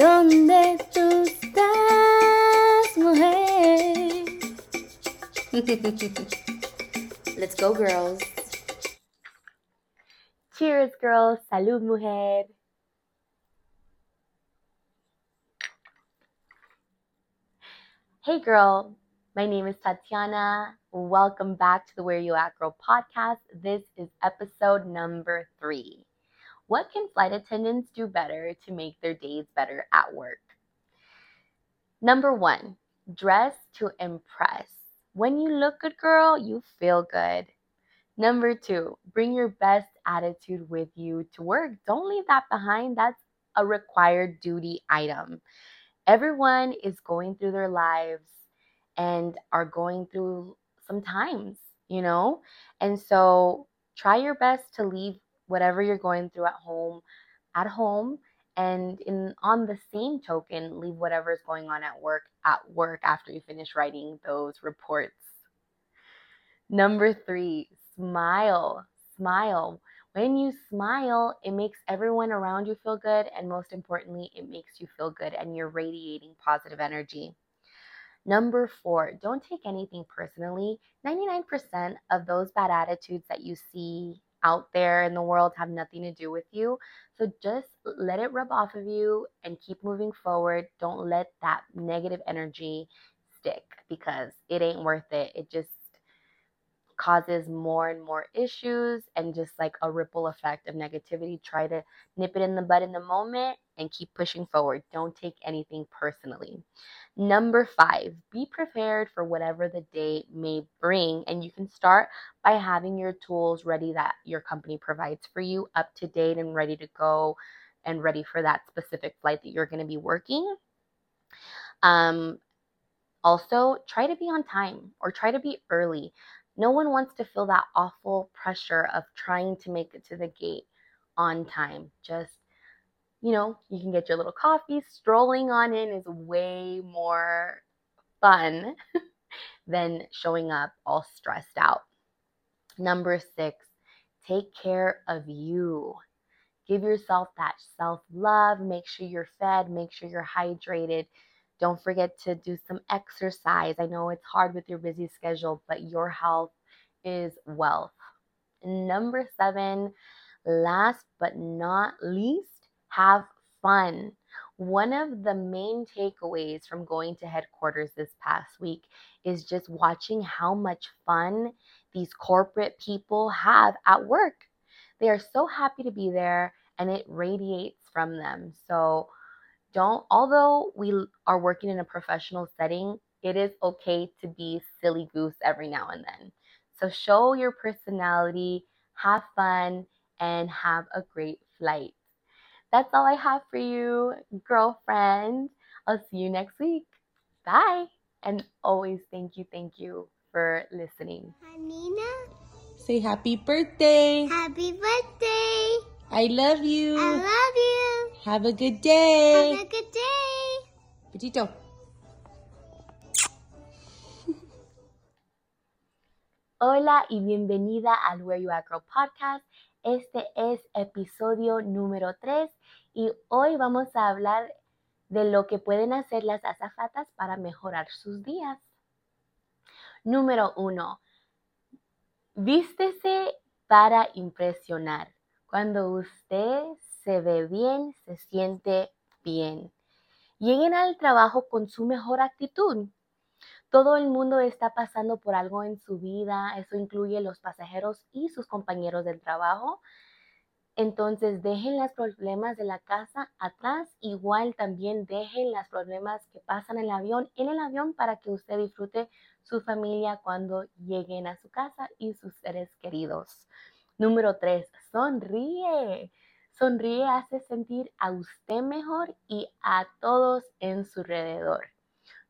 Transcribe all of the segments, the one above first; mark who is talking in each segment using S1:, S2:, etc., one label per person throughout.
S1: ¿Dónde tú estás, mujer? Let's go, girls.
S2: Cheers, girls. Salud, mujer. Hey, girl. My name is Tatiana. Welcome back to the Where You At Girl podcast. This is episode number three. What can flight attendants do better to make their days better at work? Number one, dress to impress. When you look good, girl, you feel good. Number two, bring your best attitude with you to work. Don't leave that behind. That's a required duty item. Everyone is going through their lives and are going through some times, you know? And so try your best to leave whatever you're going through at home at home and in on the same token leave whatever is going on at work at work after you finish writing those reports. Number 3 smile smile. When you smile it makes everyone around you feel good and most importantly it makes you feel good and you're radiating positive energy. Number four, don't take anything personally. 99% of those bad attitudes that you see out there in the world have nothing to do with you. So just let it rub off of you and keep moving forward. Don't let that negative energy stick because it ain't worth it. It just causes more and more issues and just like a ripple effect of negativity. Try to nip it in the bud in the moment and keep pushing forward. Don't take anything personally. Number five, be prepared for whatever the day may bring. And you can start by having your tools ready that your company provides for you, up to date and ready to go and ready for that specific flight that you're going to be working. Um, also, try to be on time or try to be early. No one wants to feel that awful pressure of trying to make it to the gate on time. Just you know, you can get your little coffee. Strolling on in is way more fun than showing up all stressed out. Number six, take care of you. Give yourself that self love. Make sure you're fed. Make sure you're hydrated. Don't forget to do some exercise. I know it's hard with your busy schedule, but your health is wealth. Number seven, last but not least, have fun. One of the main takeaways from going to headquarters this past week is just watching how much fun these corporate people have at work. They are so happy to be there and it radiates from them. So, don't, although we are working in a professional setting, it is okay to be silly goose every now and then. So, show your personality, have fun, and have a great flight. That's all I have for you, girlfriend. I'll see you next week. Bye. And always thank you, thank you for listening.
S1: Anina,
S3: Say happy birthday.
S1: happy birthday.
S3: I love you.
S1: I love you.
S3: Have a good day.
S1: Have a good day.
S3: Petito.
S2: Hola y bienvenida al Where You At Girl podcast. Este es episodio número 3 y hoy vamos a hablar de lo que pueden hacer las azafatas para mejorar sus días. Número 1. Vístese para impresionar. Cuando usted se ve bien, se siente bien. Lleguen al trabajo con su mejor actitud. Todo el mundo está pasando por algo en su vida, eso incluye los pasajeros y sus compañeros del trabajo. Entonces dejen los problemas de la casa atrás, igual también dejen los problemas que pasan en el avión en el avión para que usted disfrute su familia cuando lleguen a su casa y sus seres queridos. Número tres, sonríe. Sonríe hace sentir a usted mejor y a todos en su alrededor.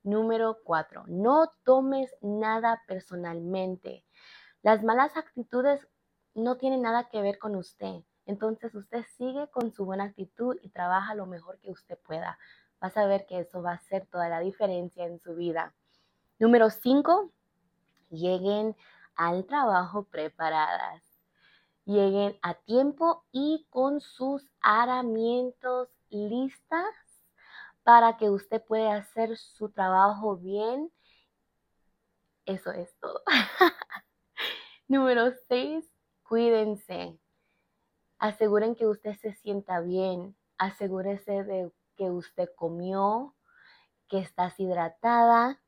S2: Número cuatro, no tomes nada personalmente. Las malas actitudes no tienen nada que ver con usted. Entonces usted sigue con su buena actitud y trabaja lo mejor que usted pueda. Vas a ver que eso va a hacer toda la diferencia en su vida. Número cinco, lleguen al trabajo preparadas. Lleguen a tiempo y con sus herramientas listas para que usted pueda hacer su trabajo bien. Eso es todo. Número 6, cuídense. Aseguren que usted se sienta bien. Asegúrese de que usted comió, que estás hidratada.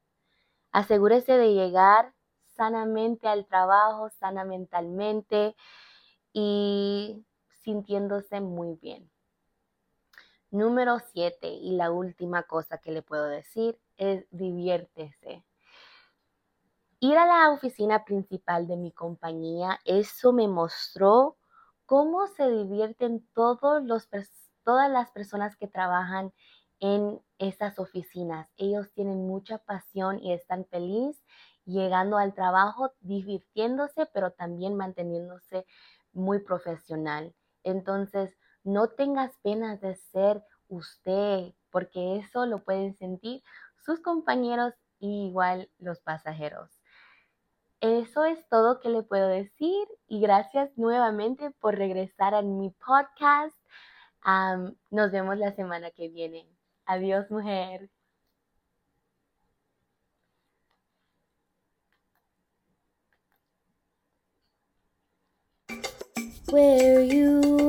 S2: Asegúrese de llegar sanamente al trabajo, sana mentalmente y sintiéndose muy bien. Número 7 y la última cosa que le puedo decir es diviértese. Ir a la oficina principal de mi compañía, eso me mostró cómo se divierten todos los, todas las personas que trabajan en esas oficinas. Ellos tienen mucha pasión y están felices llegando al trabajo, divirtiéndose, pero también manteniéndose muy profesional. Entonces, no tengas pena de ser usted, porque eso lo pueden sentir sus compañeros y igual los pasajeros. Eso es todo que le puedo decir y gracias nuevamente por regresar a mi podcast. nos vemos la semana que viene. Adiós, mujer.
S1: You